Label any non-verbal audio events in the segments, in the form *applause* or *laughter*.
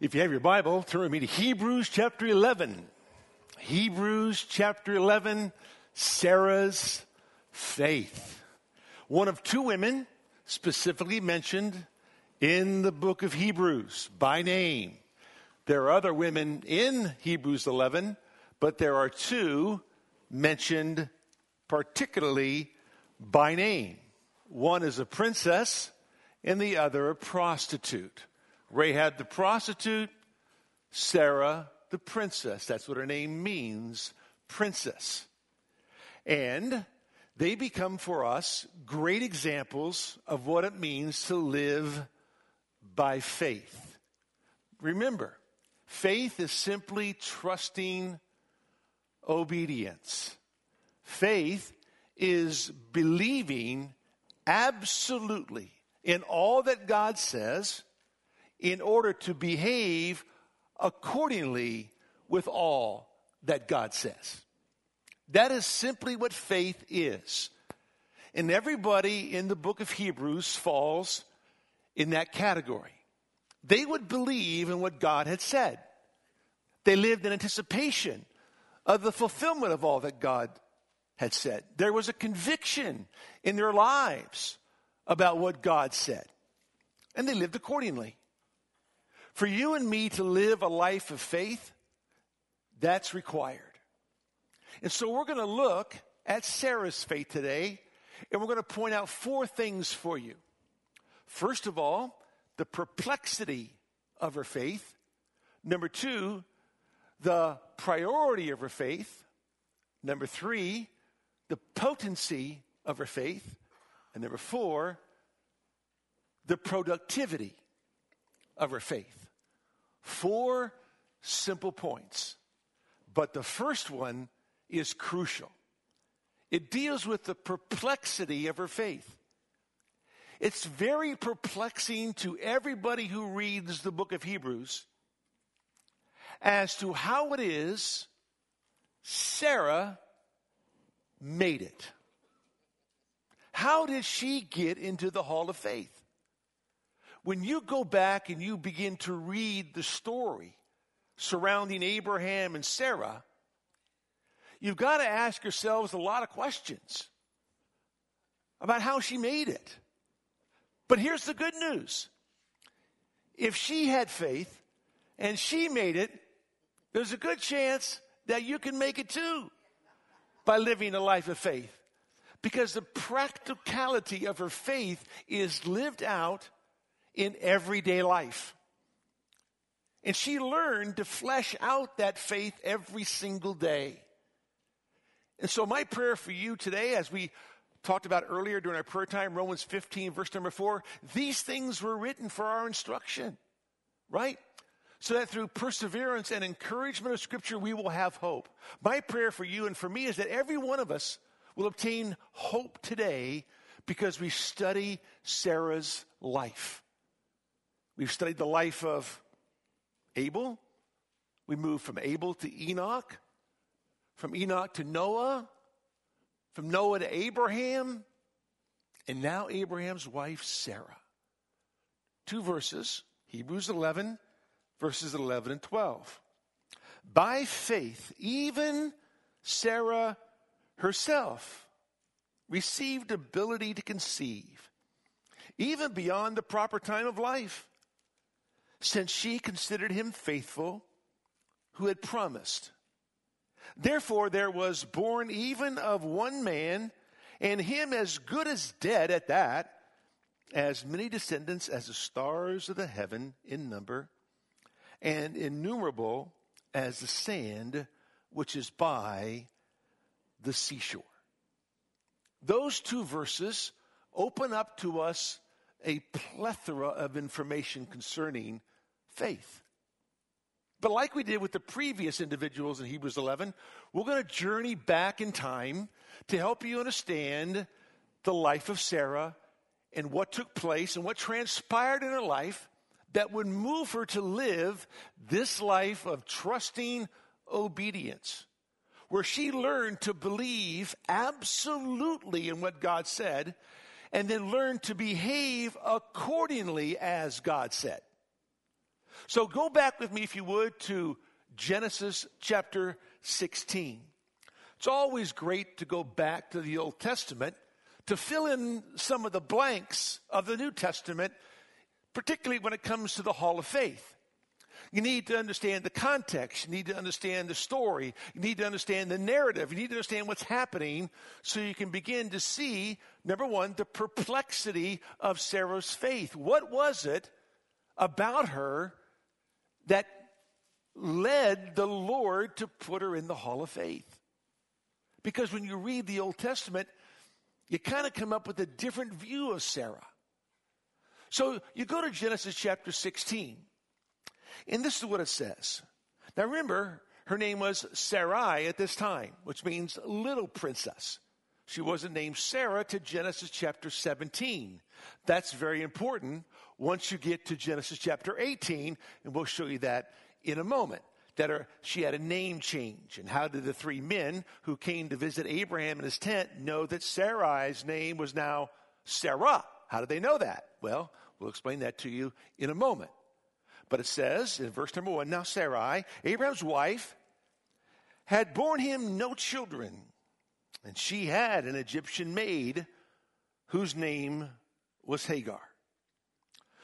If you have your Bible, turn with me to Hebrews chapter 11. Hebrews chapter 11, Sarah's faith. One of two women specifically mentioned in the book of Hebrews by name. There are other women in Hebrews 11, but there are two mentioned particularly by name. One is a princess and the other a prostitute. Rahab the prostitute, Sarah the princess. That's what her name means, princess. And they become for us great examples of what it means to live by faith. Remember, faith is simply trusting obedience. Faith is believing absolutely in all that God says in order to behave accordingly with all that God says. That is simply what faith is. And everybody in the book of Hebrews falls in that category. They would believe in what God had said. They lived in anticipation of the fulfillment of all that God had said. There was a conviction in their lives about what God said, and they lived accordingly. For you and me to live a life of faith, that's required. And so we're going to look at Sarah's faith today, and we're going to point out four things for you. First of all, the perplexity of her faith. Number two, the priority of her faith. Number three, the potency of her faith. And number four, the productivity of her faith. Four simple points. But the first one is crucial. It deals with the perplexity of her faith. It's very perplexing to everybody who reads the book of Hebrews as to how it is Sarah made it. How did she get into the hall of faith? When you go back and you begin to read the story surrounding Abraham and Sarah, you've got to ask yourselves a lot of questions about how she made it. But here's the good news if she had faith and she made it, there's a good chance that you can make it too by living a life of faith. Because the practicality of her faith is lived out in everyday life. And she learned to flesh out that faith every single day. And so, my prayer for you today, as we talked about earlier during our prayer time, Romans 15, verse number 4, these things were written for our instruction, right? So that through perseverance and encouragement of Scripture, we will have hope. My prayer for you and for me is that every one of us will obtain hope today because we study Sarah's life. We've studied the life of Abel. We moved from Abel to Enoch, from Enoch to Noah, from Noah to Abraham, and now Abraham's wife, Sarah. Two verses, Hebrews 11, verses 11 and 12. By faith, even Sarah herself received ability to conceive, even beyond the proper time of life since she considered him faithful who had promised. Therefore, there was born even of one man, and him as good as dead at that, as many descendants as the stars of the heaven in number, and innumerable as the sand which is by the seashore. Those two verses open up to us a plethora of information concerning faith. But like we did with the previous individuals in Hebrews 11, we're going to journey back in time to help you understand the life of Sarah and what took place and what transpired in her life that would move her to live this life of trusting obedience, where she learned to believe absolutely in what God said and then learned to behave accordingly as God said. So go back with me, if you would, to Genesis chapter 16. It's always great to go back to the Old Testament to fill in some of the blanks of the New Testament, particularly when it comes to the Hall of Faith. You need to understand the context. You need to understand the story. You need to understand the narrative. You need to understand what's happening so you can begin to see, number one, the perplexity of Sarah's faith. What was it about her that led the Lord to put her in the hall of faith? Because when you read the Old Testament, you kind of come up with a different view of Sarah. So you go to Genesis chapter 16. And this is what it says. Now remember, her name was Sarai at this time, which means little princess. She wasn't named Sarah to Genesis chapter 17. That's very important once you get to Genesis chapter 18, and we'll show you that in a moment. That her, she had a name change. And how did the three men who came to visit Abraham in his tent know that Sarai's name was now Sarah? How did they know that? Well, we'll explain that to you in a moment. But it says in verse number one Now Sarai, Abraham's wife, had borne him no children, and she had an Egyptian maid whose name was Hagar.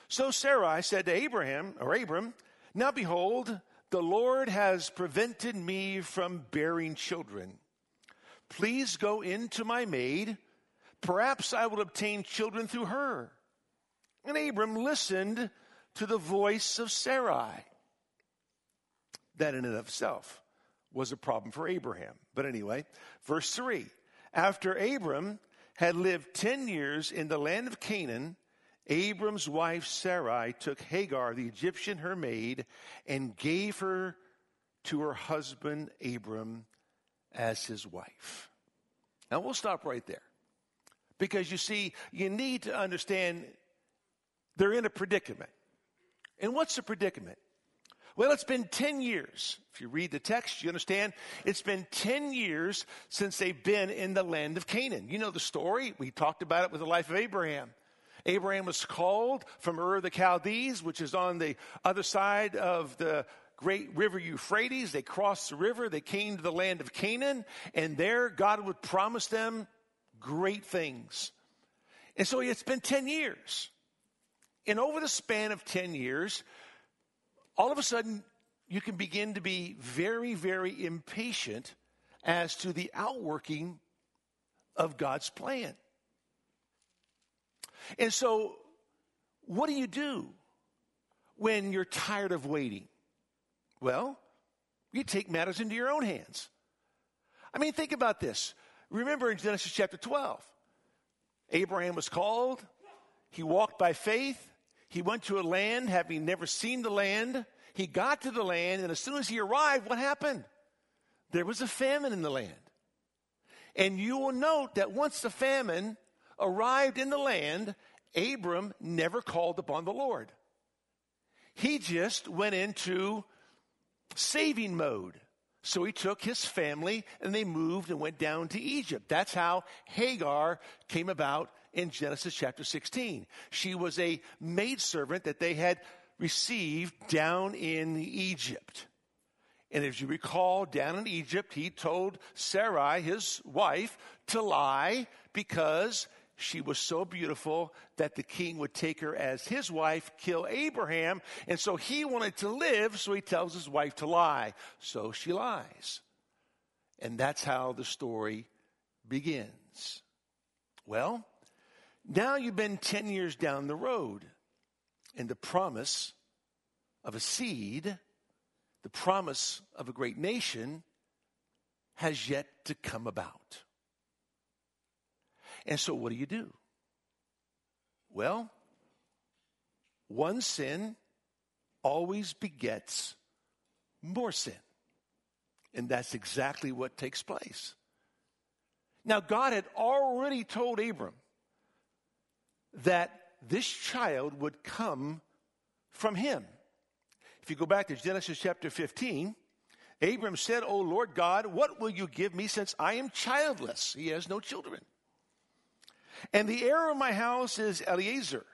So Sarai said to Abraham, or Abram, Now behold, the Lord has prevented me from bearing children. Please go in to my maid. Perhaps I will obtain children through her. And Abram listened to the voice of Sarai. That in and of itself was a problem for Abraham. But anyway, verse 3 After Abram had lived 10 years in the land of Canaan, Abram's wife Sarai took Hagar, the Egyptian, her maid, and gave her to her husband Abram as his wife. Now we'll stop right there. Because you see, you need to understand they're in a predicament. And what's the predicament? Well, it's been 10 years. If you read the text, you understand it's been 10 years since they've been in the land of Canaan. You know the story. We talked about it with the life of Abraham. Abraham was called from Ur of the Chaldees, which is on the other side of the great river Euphrates. They crossed the river. They came to the land of Canaan, and there God would promise them great things. And so it's been 10 years. And over the span of 10 years, all of a sudden, you can begin to be very, very impatient as to the outworking of God's plan. And so, what do you do when you're tired of waiting? Well, you take matters into your own hands. I mean, think about this. Remember in Genesis chapter 12, Abraham was called, he walked by faith, he went to a land having never seen the land. He got to the land, and as soon as he arrived, what happened? There was a famine in the land. And you will note that once the famine arrived in the land, Abram never called upon the Lord. He just went into saving mode. So he took his family and they moved and went down to Egypt. That's how Hagar came about in Genesis chapter 16. She was a maidservant that they had received down in Egypt. And as you recall, down in Egypt, he told Sarai, his wife, to lie because she was so beautiful that the king would take her as his wife, kill Abraham. And so he wanted to live, so he tells his wife to lie. So she lies. And that's how the story begins. Well, now you've been 10 years down the road, and the promise of a seed, the promise of a great nation, has yet to come about. And so, what do you do? Well, one sin always begets more sin. And that's exactly what takes place. Now, God had already told Abram that this child would come from him. If you go back to Genesis chapter 15, Abram said, O Lord God, what will you give me since I am childless? He has no children. And the heir of my house is Eliezer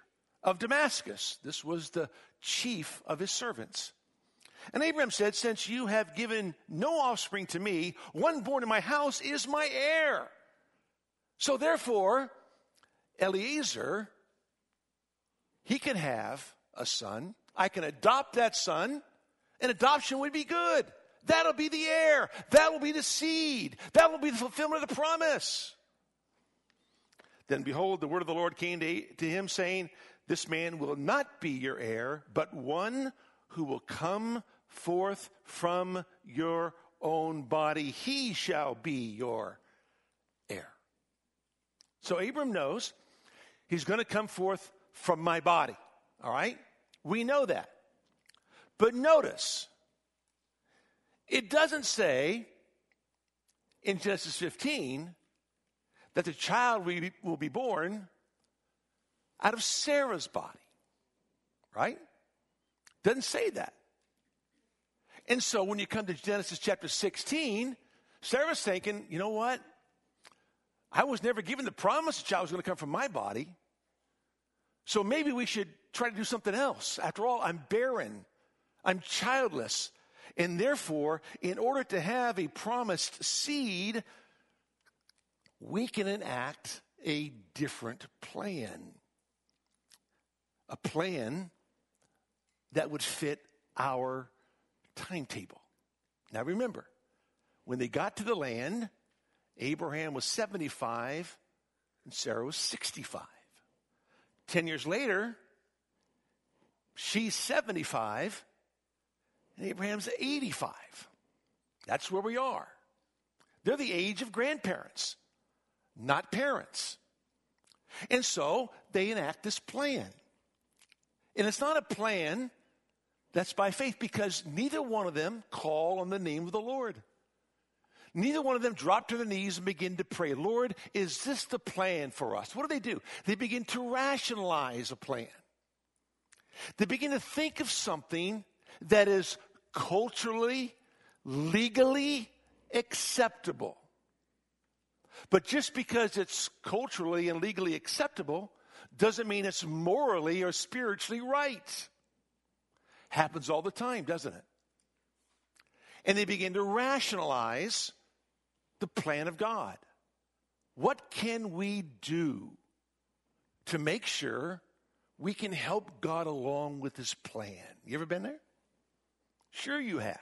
of Damascus. This was the chief of his servants. And Abraham said, Since you have given no offspring to me, one born in my house is my heir. So therefore, Eliezer, he can have a son. I can adopt that son, and adoption would be good. That'll be the heir. That will be the seed. That will be the fulfillment of the promise. Then behold, the word of the Lord came to, him, saying, This man will not be your heir, but one who will come forth from your own body. He shall be your heir. So Abram knows he's going to come forth from my body. All right? We know that. But notice, it doesn't say in Genesis 15 that the child will be born out of Sarah's body. Right? Doesn't say that. And so when you come to Genesis chapter 16, Sarah's thinking, you know what? I was never given the promise the child was going to come from my body. So maybe we should try to do something else. After all, I'm barren. I'm childless. And therefore, in order to have a promised seed, we can enact a different plan. A plan that would fit our timetable. Now remember, when they got to the land, Abraham was 75 and Sarah was 65. Ten years later, she's 75 and Abraham's 85. That's where we are. They're the age of grandparents, not parents. And so they enact this plan. And it's not a plan that's by faith because neither one of them call on the name of the Lord. Neither one of them drop to their knees and begin to pray, Lord, is this the plan for us? What do they do? They begin to rationalize a plan. They begin to think of something that is culturally, legally acceptable. But just because it's culturally and legally acceptable doesn't mean it's morally or spiritually right. Happens all the time, doesn't it? And they begin to rationalize the plan of God. What can we do to make sure we can help God along with his plan? You ever been there? Sure, you have.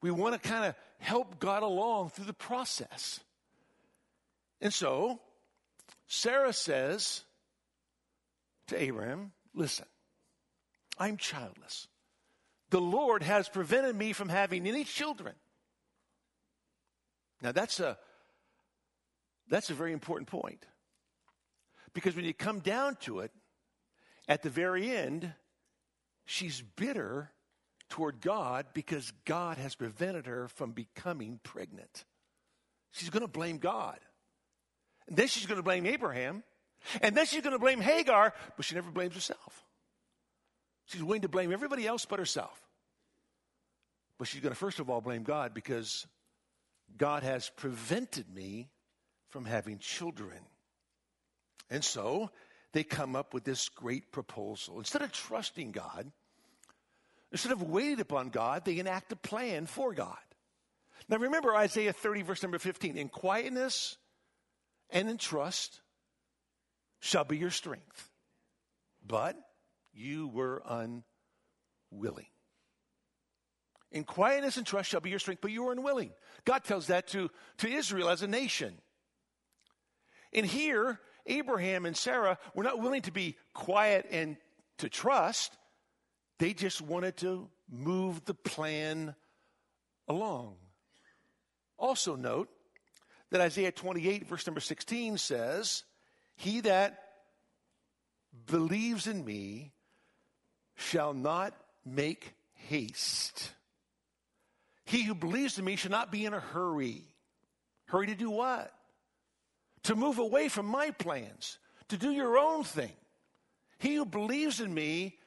We want to kind of help God along through the process. And so, Sarah says to Abraham, Listen, I'm childless. The Lord has prevented me from having any children. Now that's a that's a very important point. Because when you come down to it, at the very end, she's bitter toward God because God has prevented her from becoming pregnant. She's going to blame God. And then she's going to blame Abraham. And then she's going to blame Hagar, but she never blames herself. She's willing to blame everybody else but herself. But she's going to first of all blame God because God has prevented me from having children. And so they come up with this great proposal. Instead of trusting God, instead of waiting upon God, they enact a plan for God. Now remember Isaiah 30, verse number 15. In quietness and in trust shall be your strength. But you were unwilling. In quietness and trust shall be your strength, but you were unwilling. God tells that to, to Israel as a nation. And here, Abraham and Sarah were not willing to be quiet and to trust. They just wanted to move the plan along. Also, note that Isaiah 28, verse number 16 says, He that believes in me shall not make haste. He who believes in me shall not be in a hurry. Hurry to do what? To move away from my plans, to do your own thing. He who believes in me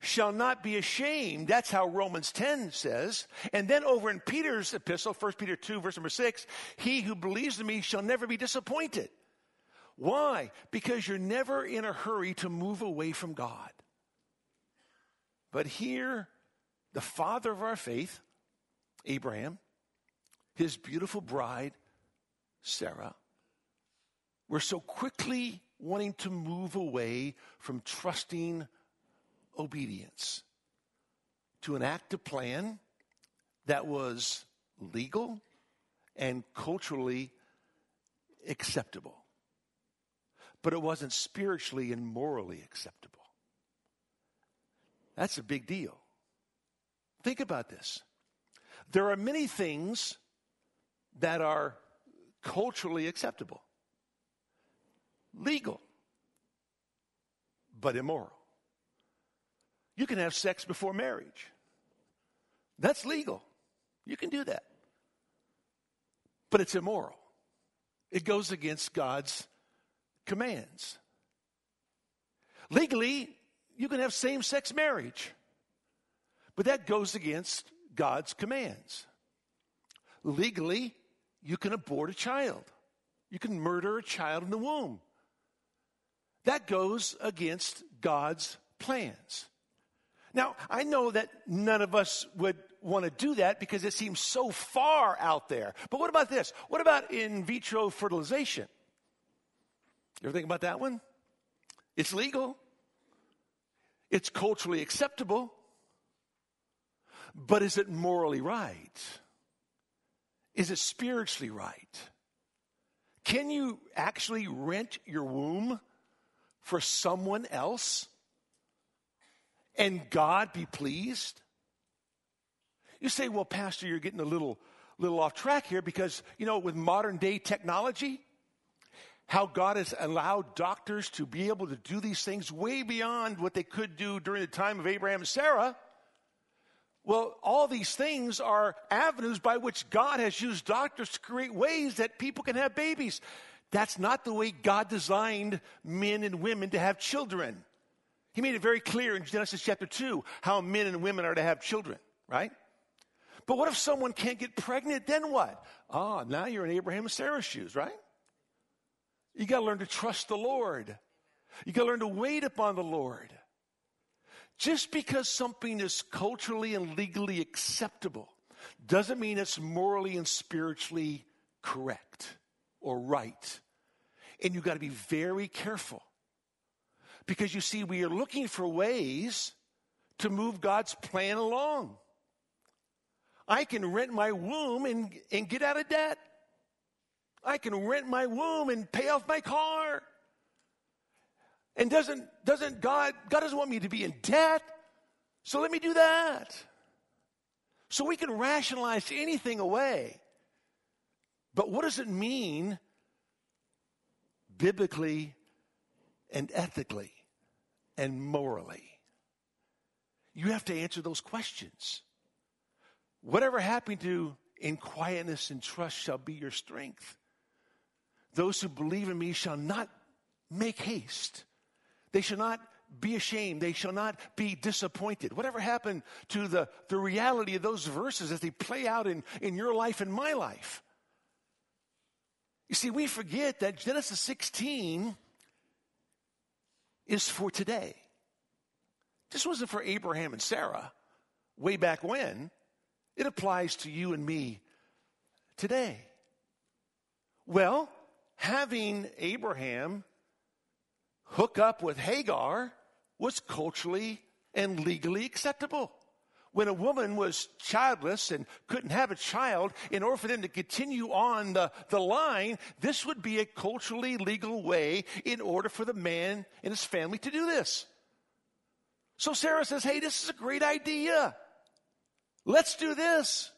shall not be ashamed. That's how Romans 10 says. And then over in Peter's epistle, 1 Peter 2, verse number 6, he who believes in me shall never be disappointed. Why? Because you're never in a hurry to move away from God. But here, the father of our faith, Abraham, his beautiful bride, Sarah, were so quickly wanting to move away from trusting obedience to enact a plan that was legal and culturally acceptable. But it wasn't spiritually and morally acceptable. That's a big deal. Think about this. There are many things that are culturally acceptable, legal, but immoral. You can have sex before marriage. That's legal. You can do that. But it's immoral. It goes against God's commands. Legally, you can have same sex marriage, but that goes against God's commands. Legally, you can abort a child, you can murder a child in the womb. That goes against God's plans. Now, I know that none of us would want to do that because it seems so far out there. But what about this? What about in vitro fertilization? You ever think about that one? It's legal. It's culturally acceptable. But is it morally right? Is it spiritually right? Can you actually rent your womb for someone else and God be pleased? You say, well, Pastor, you're getting a little, little off track here because, you know, with modern day technology, how God has allowed doctors to be able to do these things way beyond what they could do during the time of Abraham and Sarah. Well, all these things are avenues by which God has used doctors to create ways that people can have babies. That's not the way God designed men and women to have children. He made it very clear in Genesis chapter 2 how men and women are to have children, right? But what if someone can't get pregnant? Then what? Ah, now you're in Abraham and Sarah's shoes, right? You got to learn to trust the Lord. You got to learn to wait upon the Lord. Just because something is culturally and legally acceptable doesn't mean it's morally and spiritually correct or right. And you got to be very careful. Because you see, we are looking for ways to move God's plan along. I can rent my womb and, and get out of debt. I can rent my womb and pay off my car. And doesn't, doesn't God, God doesn't want me to be in debt. So let me do that. So we can rationalize anything away. But what does it mean biblically and ethically and morally? You have to answer those questions. Whatever happened to in quietness and trust shall be your strength. Those who believe in me shall not make haste. They shall not be ashamed. They shall not be disappointed. Whatever happened to the, the reality of those verses as they play out in, in your life and my life? You see, we forget that Genesis 16 is for today. This wasn't for Abraham and Sarah way back when. It applies to you and me today. Well, having Abraham hook up with Hagar was culturally and legally acceptable. When a woman was childless and couldn't have a child, in order for them to continue on the, the line, this would be a culturally legal way in order for the man and his family to do this. So Sarah says, Hey, this is a great idea. Let's do this.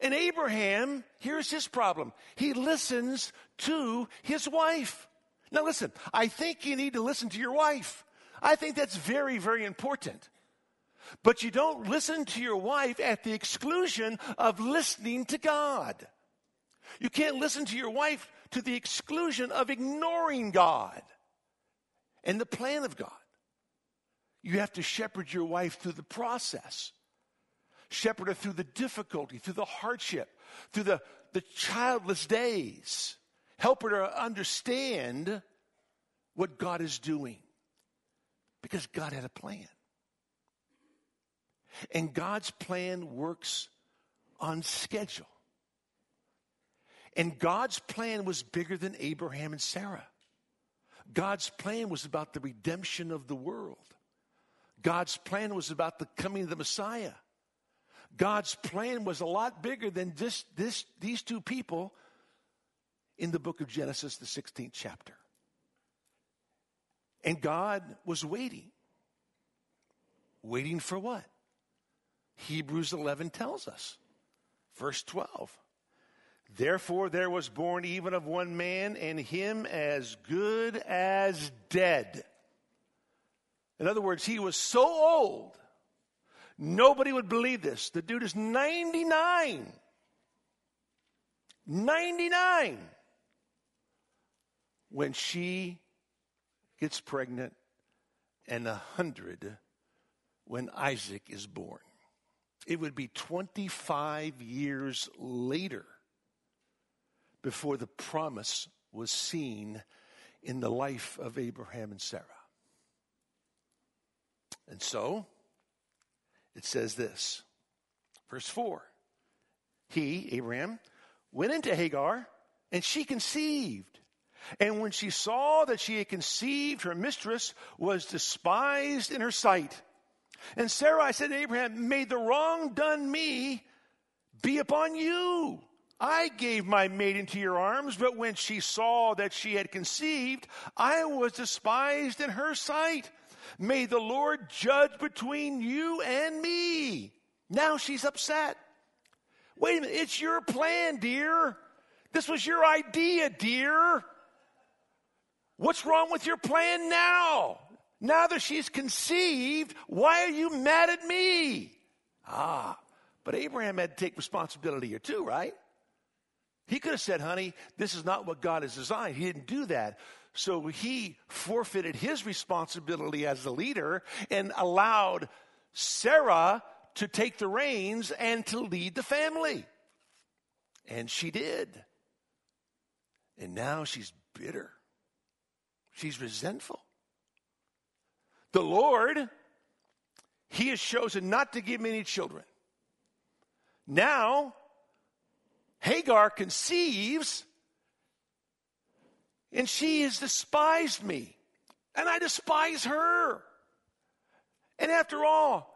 And Abraham, here's his problem. He listens to his wife. Now listen, I think you need to listen to your wife. I think that's very, very important. But you don't listen to your wife at the exclusion of listening to God. You can't listen to your wife to the exclusion of ignoring God and the plan of God. You have to shepherd your wife through the process shepherd her through the difficulty, through the hardship, through the, the childless days. help her to understand what God is doing. Because God had a plan. And God's plan works on schedule. And God's plan was bigger than Abraham and Sarah. God's plan was about the redemption of the world. God's plan was about the coming of the Messiah. God's plan was a lot bigger than just this, these two people in the book of Genesis, the 16th chapter. And God was waiting. Waiting for what? Hebrews 11 tells us. Verse 12. Therefore, there was born even of one man, and him as good as dead. In other words, he was so old, nobody would believe this. The dude is 99. 99. When she gets pregnant, and a 100 when Isaac is born. It would be 25 years later before the promise was seen in the life of Abraham and Sarah. And so, it says this, verse 4 He, Abraham, went into Hagar, and she conceived. And when she saw that she had conceived, her mistress was despised in her sight. And Sarai said to Abraham, May the wrong done me be upon you. I gave my maid into your arms, but when she saw that she had conceived, I was despised in her sight. May the Lord judge between you and me. Now she's upset. Wait a minute, it's your plan, dear. This was your idea, dear. What's wrong with your plan now? Now that she's conceived, why are you mad at me? Ah, but Abraham had to take responsibility here too, right? He could have said, honey, this is not what God has designed. He didn't do that. So he forfeited his responsibility as the leader and allowed Sarah to take the reins and to lead the family. And she did. And now she's bitter. She's resentful. The Lord, He has chosen not to give me any children. Now, Hagar conceives, and she has despised me, and I despise her. And after all,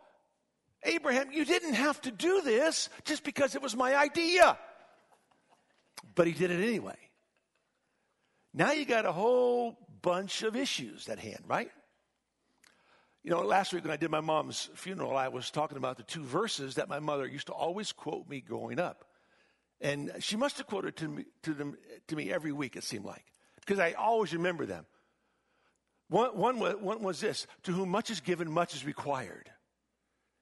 Abraham, you didn't have to do this just because it was my idea. But he did it anyway. Now you got a whole bunch of issues at hand, right? You know, last week when I did my mom's funeral, I was talking about the two verses that my mother used to always quote me growing up. And she must have quoted to me, to, them, to me every week, it seemed like, because I always remember them. One, one, one was this To whom much is given, much is required.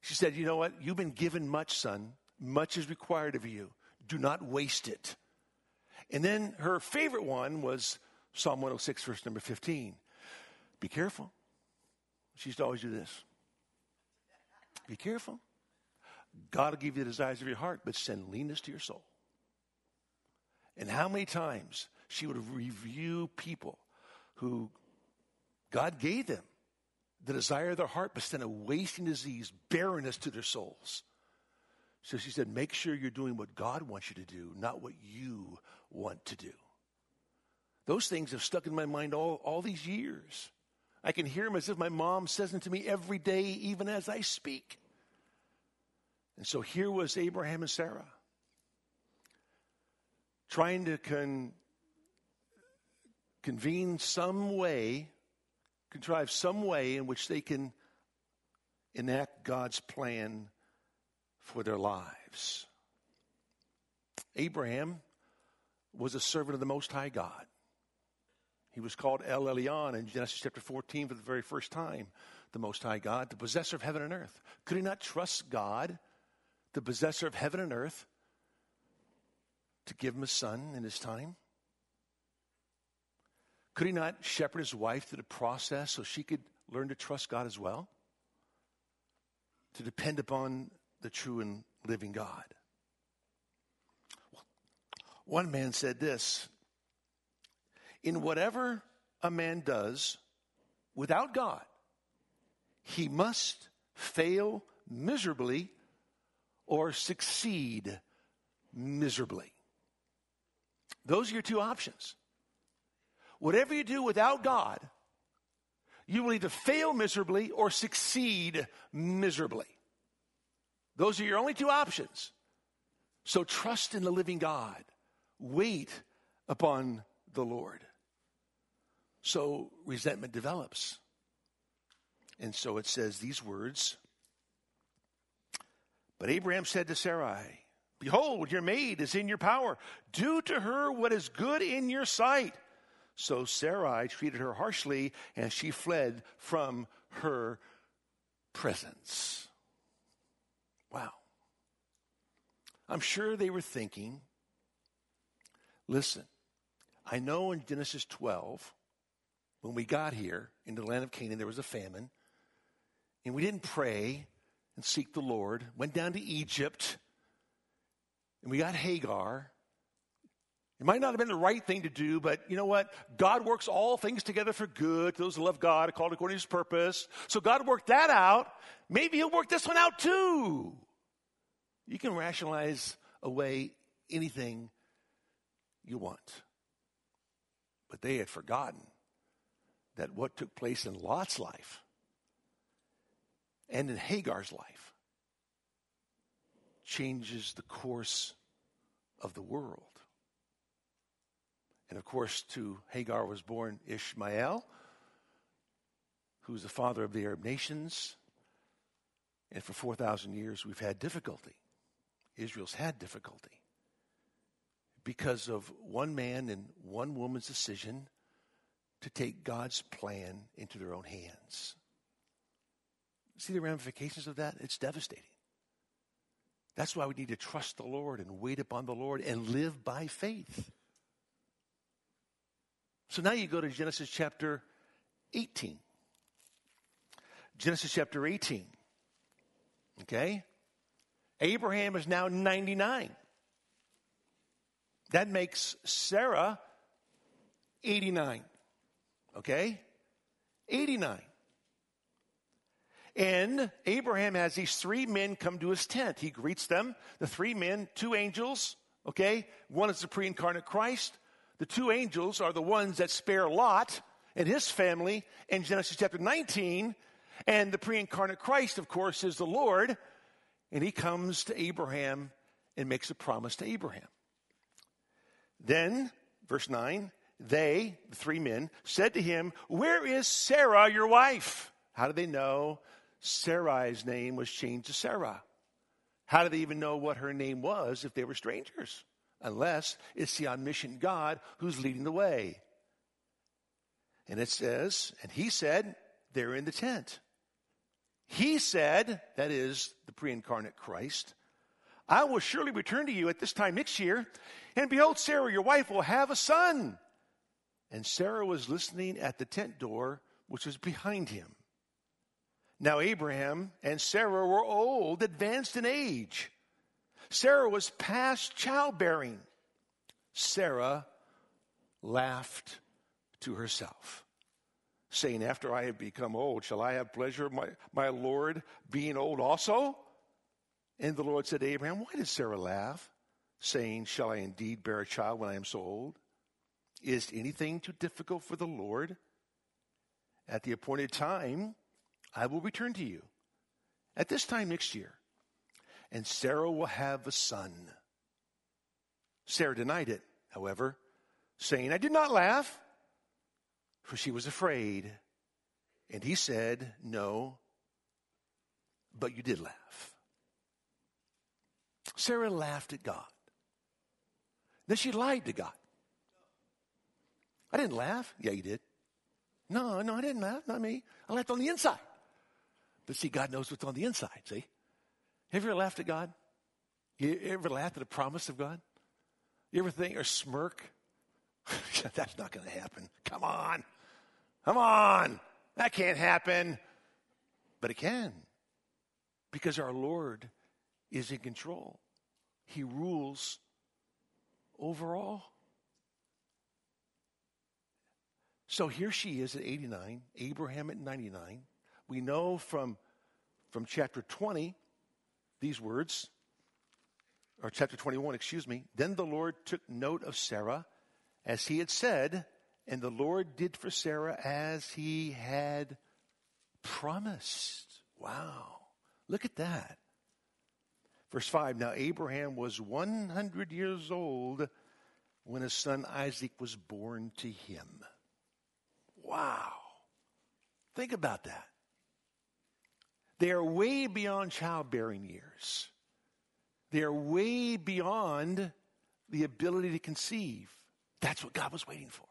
She said, You know what? You've been given much, son. Much is required of you. Do not waste it. And then her favorite one was Psalm 106, verse number 15. Be careful. She used to always do this. Be careful. God will give you the desires of your heart, but send leanness to your soul. And how many times she would review people who God gave them the desire of their heart, but sent a wasting disease, barrenness to their souls. So she said, make sure you're doing what God wants you to do, not what you want to do. Those things have stuck in my mind all, all these years. I can hear him as if my mom says them to me every day, even as I speak. And so here was Abraham and Sarah trying to con- convene some way, contrive some way in which they can enact God's plan for their lives. Abraham was a servant of the Most High God. He was called El Elyon in Genesis chapter 14 for the very first time, the Most High God, the possessor of heaven and earth. Could he not trust God, the possessor of heaven and earth, to give him a son in his time? Could he not shepherd his wife through the process so she could learn to trust God as well? To depend upon the true and living God. One man said this In whatever a man does without God, he must fail miserably or succeed miserably. Those are your two options. Whatever you do without God, you will either fail miserably or succeed miserably. Those are your only two options. So trust in the living God. Wait upon the Lord. So resentment develops. And so it says these words But Abraham said to Sarai, Behold, your maid is in your power. Do to her what is good in your sight. So Sarai treated her harshly, and she fled from her presence. Wow. I'm sure they were thinking, listen, I know in Genesis 12, when we got here into the land of Canaan, there was a famine, and we didn't pray and seek the Lord, went down to Egypt and we got Hagar. It might not have been the right thing to do, but you know what? God works all things together for good. Those who love God called according to his purpose. So God worked that out. Maybe he'll work this one out too. You can rationalize away anything you want. But they had forgotten that what took place in Lot's life and in Hagar's life changes the course of the world. And of course, to Hagar was born Ishmael, who's the father of the Arab nations. And for 4,000 years, we've had difficulty. Israel's had difficulty because of one man and one woman's decision to take God's plan into their own hands. See the ramifications of that? It's devastating. That's why we need to trust the Lord and wait upon the Lord and live by faith. So now you go to Genesis chapter 18. Genesis chapter 18. Okay? Abraham is now 99. That makes Sarah 89. Okay? 89. And Abraham has these three men come to his tent. He greets them. The three men, two angels, okay? One is the pre incarnate Christ. The two angels are the ones that spare Lot and his family in Genesis chapter 19. And the pre incarnate Christ, of course, is the Lord. And he comes to Abraham and makes a promise to Abraham. Then, verse 9, they, the three men, said to him, Where is Sarah, your wife? How do they know? Sarai's name was changed to Sarah. How do they even know what her name was if they were strangers? Unless it's the omniscient God who's leading the way. And it says, and he said, they're in the tent. He said, that is the pre incarnate Christ, I will surely return to you at this time next year, and behold, Sarah, your wife, will have a son. And Sarah was listening at the tent door, which was behind him. Now, Abraham and Sarah were old, advanced in age. Sarah was past childbearing. Sarah laughed to herself, saying, After I have become old, shall I have pleasure my, my Lord being old also? And the Lord said to Abraham, Why did Sarah laugh, saying, Shall I indeed bear a child when I am so old? Is anything too difficult for the Lord? At the appointed time, I will return to you at this time next year, and Sarah will have a son. Sarah denied it, however, saying, I did not laugh, for she was afraid. And he said, No, but you did laugh. Sarah laughed at God. Then she lied to God. I didn't laugh. Yeah, you did. No, no, I didn't laugh. Not me. I laughed on the inside. But see, God knows what's on the inside, see? Have you ever laughed at God? You ever laughed at a promise of God? You ever think or smirk? *laughs* That's not going to happen. Come on. Come on. That can't happen. But it can. Because our Lord is in control. He rules over all. So here she is at 89, Abraham at 99. We know from, from chapter 20 these words, or chapter 21, excuse me. Then the Lord took note of Sarah as he had said, and the Lord did for Sarah as he had promised. Wow. Look at that. Verse 5 Now Abraham was 100 years old when his son Isaac was born to him. Wow. Think about that. They are way beyond childbearing years. They are way beyond the ability to conceive. That's what God was waiting for.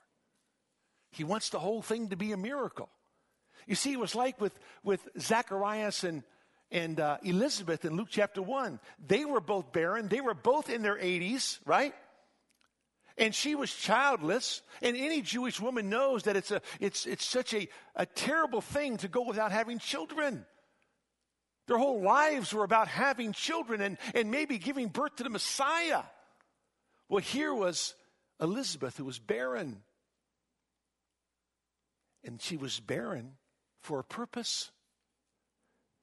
He wants the whole thing to be a miracle. You see, it was like with, with Zacharias and, and uh, Elizabeth in Luke chapter 1. They were both barren, they were both in their 80s, right? And she was childless. And any Jewish woman knows that it's, a, it's, it's such a, a terrible thing to go without having children. Their whole lives were about having children and, and maybe giving birth to the Messiah. Well, here was Elizabeth who was barren. And she was barren for a purpose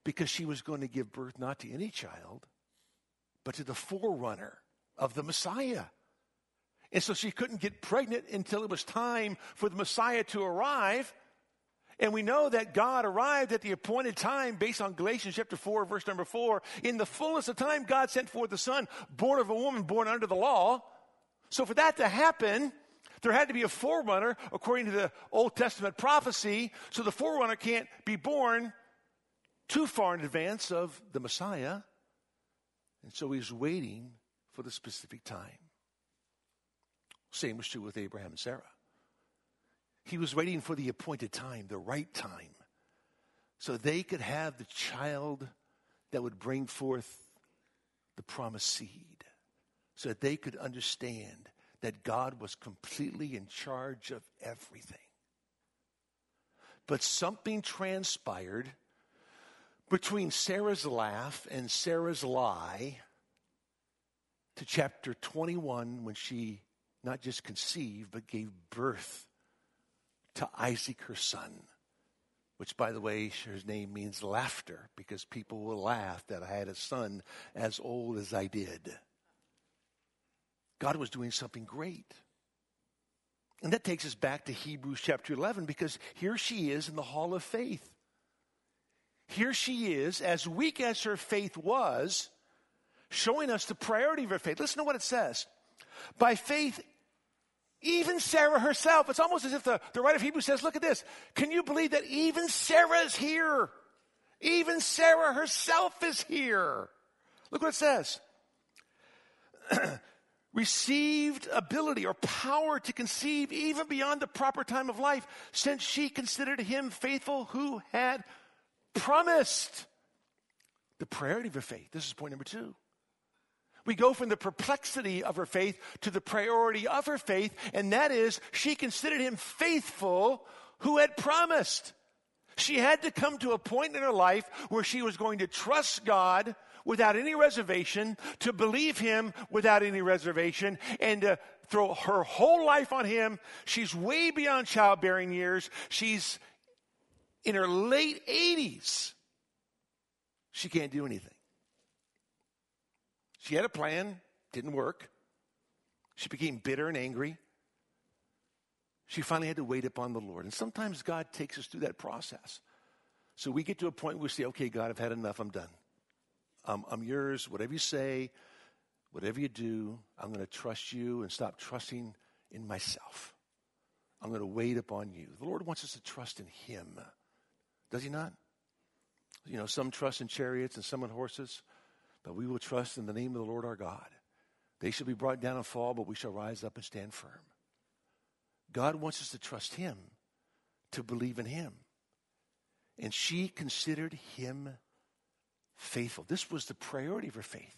because she was going to give birth not to any child, but to the forerunner of the Messiah. And so she couldn't get pregnant until it was time for the Messiah to arrive. And we know that God arrived at the appointed time based on Galatians chapter 4, verse number 4. In the fullness of time, God sent forth the Son, born of a woman, born under the law. So for that to happen, there had to be a forerunner according to the Old Testament prophecy. So the forerunner can't be born too far in advance of the Messiah. And so he's waiting for the specific time. Same was true with Abraham and Sarah. He was waiting for the appointed time, the right time, so they could have the child that would bring forth the promised seed, so that they could understand that God was completely in charge of everything. But something transpired between Sarah's laugh and Sarah's lie to chapter 21 when she not just conceived, but gave birth to Isaac, her son, which, by the way, his name means laughter because people will laugh that I had a son as old as I did. God was doing something great. And that takes us back to Hebrews chapter 11 because here she is in the hall of faith. Here she is, as weak as her faith was, showing us the priority of her faith. Listen to what it says. By faith, even Sarah herself, it's almost as if the, the writer of Hebrews says, Look at this. Can you believe that even Sarah is here? Even Sarah herself is here. Look what it says. *clears throat* Received ability or power to conceive even beyond the proper time of life, since she considered him faithful who had promised. The priority of her faith. This is point number two. We go from the perplexity of her faith to the priority of her faith, and that is she considered him faithful who had promised. She had to come to a point in her life where she was going to trust God without any reservation, to believe Him without any reservation, and to throw her whole life on Him. She's way beyond childbearing years. She's in her late 80s. She can't do anything. She had a plan, didn't work. She became bitter and angry. She finally had to wait upon the Lord. And sometimes God takes us through that process. So we get to a point where we say, okay, God, I've had enough. I'm done. Um, I'm yours. Whatever you say, whatever you do, I'm going to trust you and stop trusting in myself. I'm going to wait upon you. The Lord wants us to trust in Him. Does He not? You know, some trust in chariots and some in horses but we will trust in the name of the Lord our God. They shall be brought down and fall, but we shall rise up and stand firm. God wants us to trust Him, to believe in Him. And she considered Him faithful. This was the priority of her faith.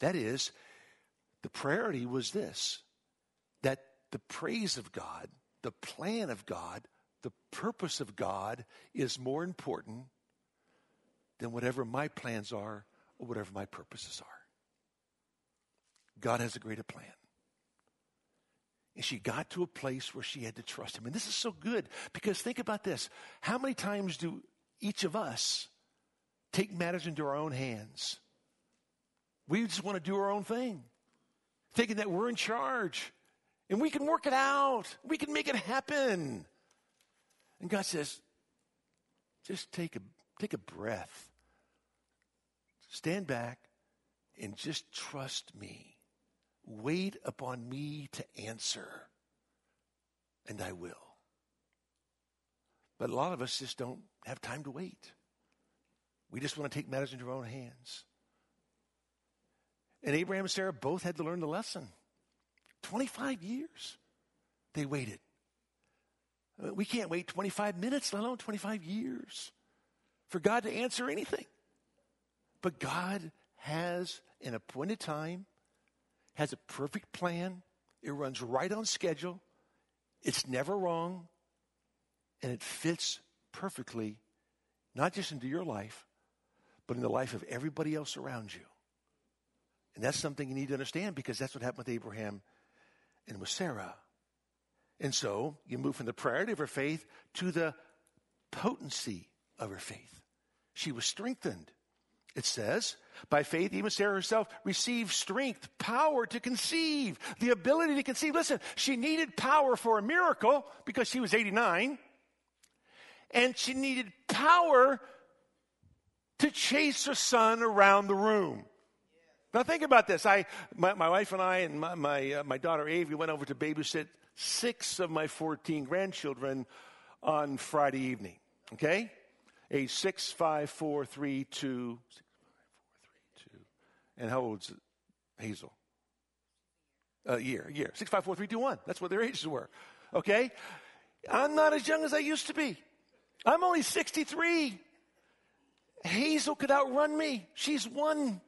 That is, the priority was this that the praise of God, the plan of God, the purpose of God is more important than whatever my plans are or whatever my purposes are. God has a greater plan. And she got to a place where she had to trust him. And this is so good because think about this. How many times do each of us take matters into our own hands? We just want to do our own thing, thinking that we're in charge and we can work it out. We can make it happen. And God says, just take a, take a breath. Stand back and just trust me. Wait upon me to answer, and I will. But a lot of us just don't have time to wait. We just want to take matters into our own hands. And Abraham and Sarah both had to learn the lesson. 25 years they waited. We can't wait 25 minutes, let alone 25 years, for God to answer anything. But God has an appointed time, has a perfect plan. It runs right on schedule. It's never wrong. And it fits perfectly, not just into your life, but in the life of everybody else around you. And that's something you need to understand because that's what happened with Abraham and with Sarah. And so you move from the priority of her faith to the potency of her faith. She was strengthened. It says, by faith, even Sarah herself received strength, power to conceive, the ability to conceive. Listen, she needed power for a miracle because she was 89, and she needed power to chase her son around the room. Now think about this. I, my, my wife and I and my, my, uh, my daughter Ave went over to babysit six of my 14 grandchildren on Friday evening. Okay? Four, three, two. And how old's Hazel? A year, a year. Six, five, four, three, two, one. That's what their ages were. Okay? I'm not as young as I used to be. I'm only 63. Hazel could outrun me. She's one.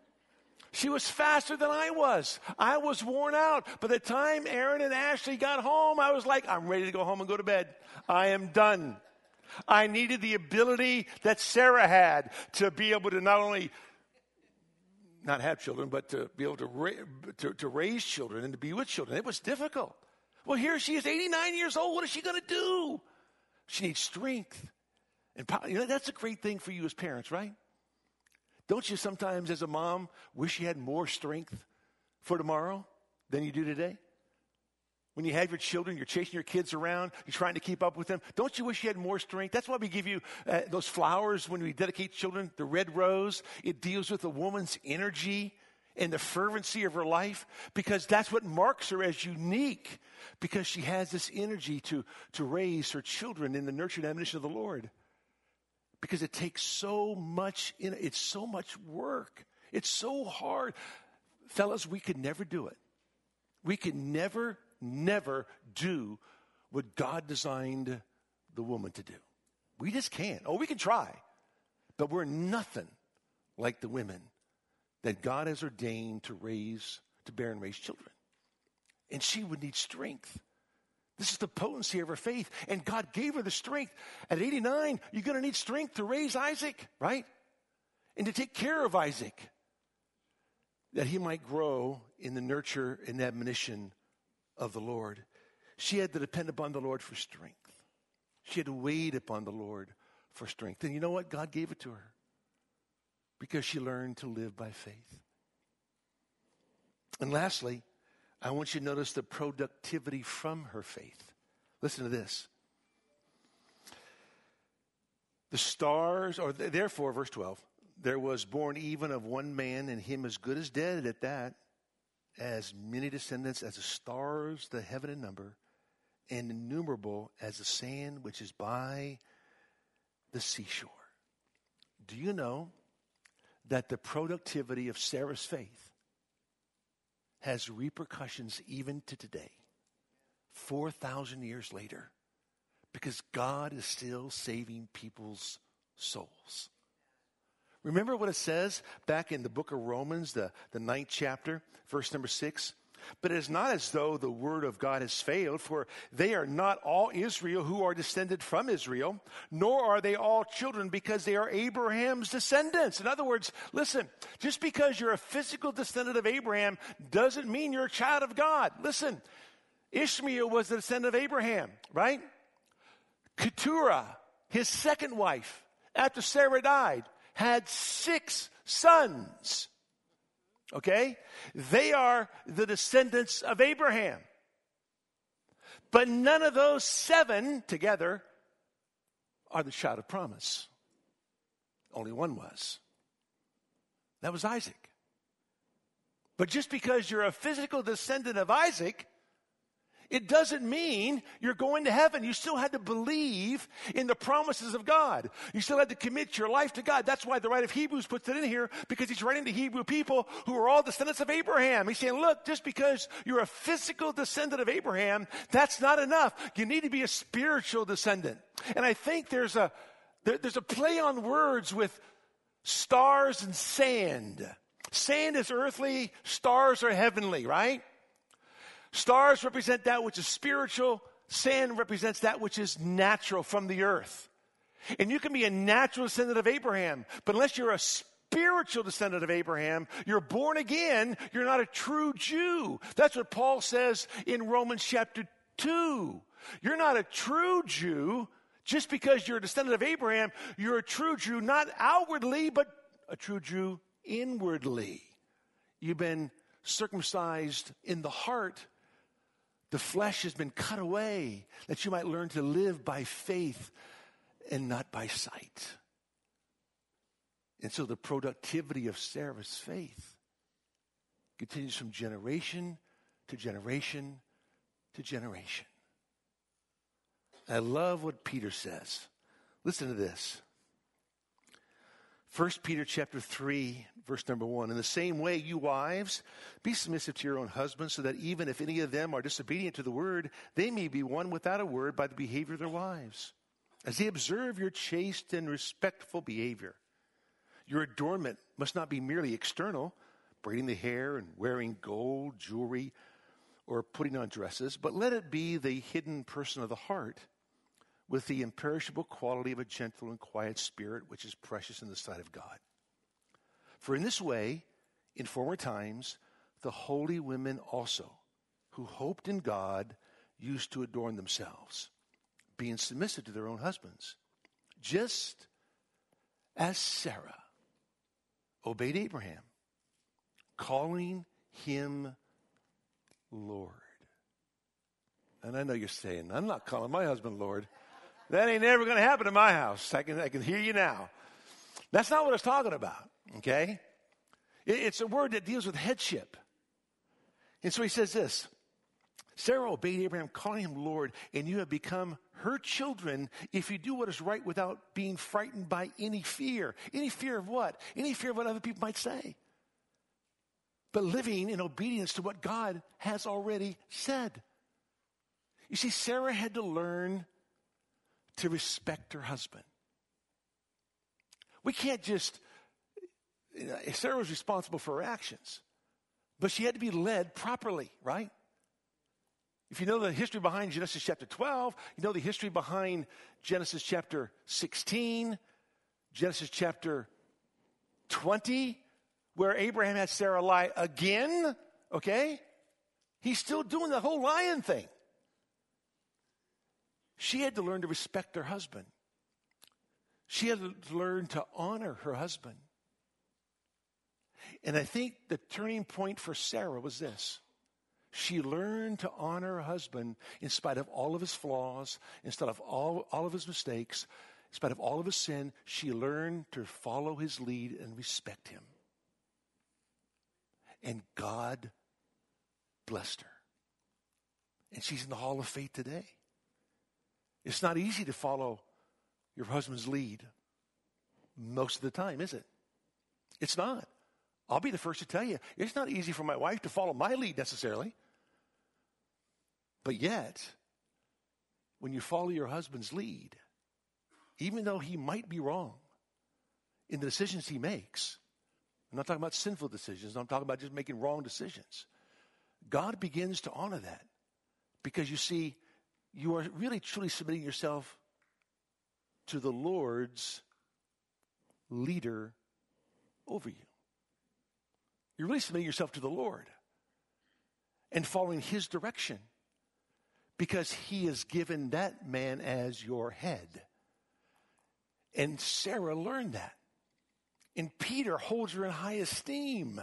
She was faster than I was. I was worn out. By the time Aaron and Ashley got home, I was like, I'm ready to go home and go to bed. I am done. I needed the ability that Sarah had to be able to not only not have children, but to be able to, ra- to, to raise children and to be with children. It was difficult. Well, here she is, 89 years old. What is she going to do? She needs strength. And you know, that's a great thing for you as parents, right? Don't you sometimes, as a mom, wish you had more strength for tomorrow than you do today? When you have your children, you're chasing your kids around, you're trying to keep up with them. Don't you wish you had more strength? That's why we give you uh, those flowers when we dedicate children, the red rose. It deals with a woman's energy and the fervency of her life because that's what marks her as unique because she has this energy to, to raise her children in the nurture and admonition of the Lord. Because it takes so much, in, it's so much work. It's so hard. Fellas, we could never do it. We could never never do what God designed the woman to do. We just can't. Oh, we can try, but we're nothing like the women that God has ordained to raise, to bear and raise children. And she would need strength. This is the potency of her faith. And God gave her the strength. At 89, you're going to need strength to raise Isaac, right? And to take care of Isaac, that he might grow in the nurture and admonition of the Lord. She had to depend upon the Lord for strength. She had to wait upon the Lord for strength. And you know what? God gave it to her because she learned to live by faith. And lastly, I want you to notice the productivity from her faith. Listen to this. The stars, or therefore, verse 12, there was born even of one man, and him as good as dead at that as many descendants as the stars, the heaven in number, and innumerable as the sand which is by the seashore. Do you know that the productivity of Sarah's faith has repercussions even to today, 4,000 years later, because God is still saving people's souls. Remember what it says back in the book of Romans, the, the ninth chapter, verse number six? But it is not as though the word of God has failed, for they are not all Israel who are descended from Israel, nor are they all children because they are Abraham's descendants. In other words, listen, just because you're a physical descendant of Abraham doesn't mean you're a child of God. Listen, Ishmael was the descendant of Abraham, right? Keturah, his second wife, after Sarah died, had six sons. Okay? They are the descendants of Abraham. But none of those seven together are the child of promise. Only one was. That was Isaac. But just because you're a physical descendant of Isaac, it doesn't mean you're going to heaven. You still had to believe in the promises of God. You still had to commit your life to God. That's why the writer of Hebrews puts it in here because he's writing to Hebrew people who are all descendants of Abraham. He's saying, look, just because you're a physical descendant of Abraham, that's not enough. You need to be a spiritual descendant. And I think there's a, there, there's a play on words with stars and sand. Sand is earthly, stars are heavenly, right? Stars represent that which is spiritual, sand represents that which is natural from the earth. And you can be a natural descendant of Abraham, but unless you're a spiritual descendant of Abraham, you're born again, you're not a true Jew. That's what Paul says in Romans chapter 2. You're not a true Jew just because you're a descendant of Abraham. You're a true Jew, not outwardly, but a true Jew inwardly. You've been circumcised in the heart. The flesh has been cut away that you might learn to live by faith and not by sight. And so the productivity of Sarah's faith continues from generation to generation to generation. I love what Peter says. Listen to this. 1 Peter chapter 3 verse number 1 in the same way you wives be submissive to your own husbands so that even if any of them are disobedient to the word they may be won without a word by the behavior of their wives. As they observe your chaste and respectful behavior your adornment must not be merely external braiding the hair and wearing gold jewelry or putting on dresses but let it be the hidden person of the heart with the imperishable quality of a gentle and quiet spirit, which is precious in the sight of God. For in this way, in former times, the holy women also, who hoped in God, used to adorn themselves, being submissive to their own husbands, just as Sarah obeyed Abraham, calling him Lord. And I know you're saying, I'm not calling my husband Lord. That ain't never going to happen in my house. I can, I can hear you now. That's not what I was talking about, okay? It, it's a word that deals with headship. And so he says this Sarah obeyed Abraham, calling him Lord, and you have become her children if you do what is right without being frightened by any fear. Any fear of what? Any fear of what other people might say. But living in obedience to what God has already said. You see, Sarah had to learn to respect her husband. We can't just, Sarah was responsible for her actions, but she had to be led properly, right? If you know the history behind Genesis chapter 12, you know the history behind Genesis chapter 16, Genesis chapter 20, where Abraham had Sarah lie again, okay? He's still doing the whole lying thing. She had to learn to respect her husband. She had to learn to honor her husband. And I think the turning point for Sarah was this. She learned to honor her husband in spite of all of his flaws, in spite of all, all of his mistakes, in spite of all of his sin. She learned to follow his lead and respect him. And God blessed her. And she's in the Hall of Faith today. It's not easy to follow your husband's lead most of the time, is it? It's not. I'll be the first to tell you, it's not easy for my wife to follow my lead necessarily. But yet, when you follow your husband's lead, even though he might be wrong in the decisions he makes, I'm not talking about sinful decisions, I'm talking about just making wrong decisions. God begins to honor that because you see, you are really truly submitting yourself to the Lord's leader over you. You're really submitting yourself to the Lord and following His direction. because he has given that man as your head. And Sarah learned that. And Peter holds her in high esteem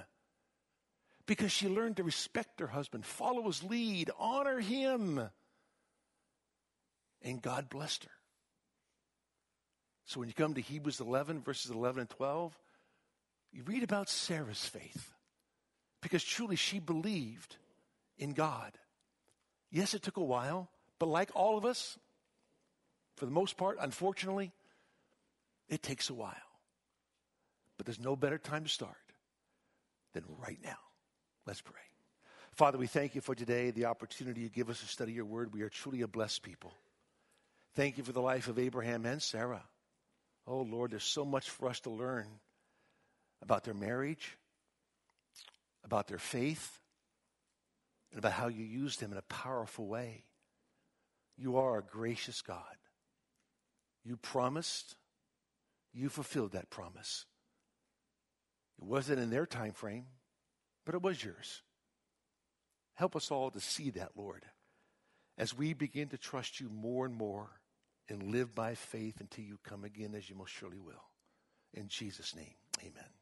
because she learned to respect her husband, follow his lead, honor him. And God blessed her. So when you come to Hebrews 11, verses 11 and 12, you read about Sarah's faith because truly she believed in God. Yes, it took a while, but like all of us, for the most part, unfortunately, it takes a while. But there's no better time to start than right now. Let's pray. Father, we thank you for today, the opportunity you give us to study your word. We are truly a blessed people. Thank you for the life of Abraham and Sarah. Oh, Lord, there's so much for us to learn about their marriage, about their faith, and about how you used them in a powerful way. You are a gracious God. You promised, you fulfilled that promise. It wasn't in their time frame, but it was yours. Help us all to see that, Lord, as we begin to trust you more and more and live by faith until you come again, as you most surely will. In Jesus' name, amen.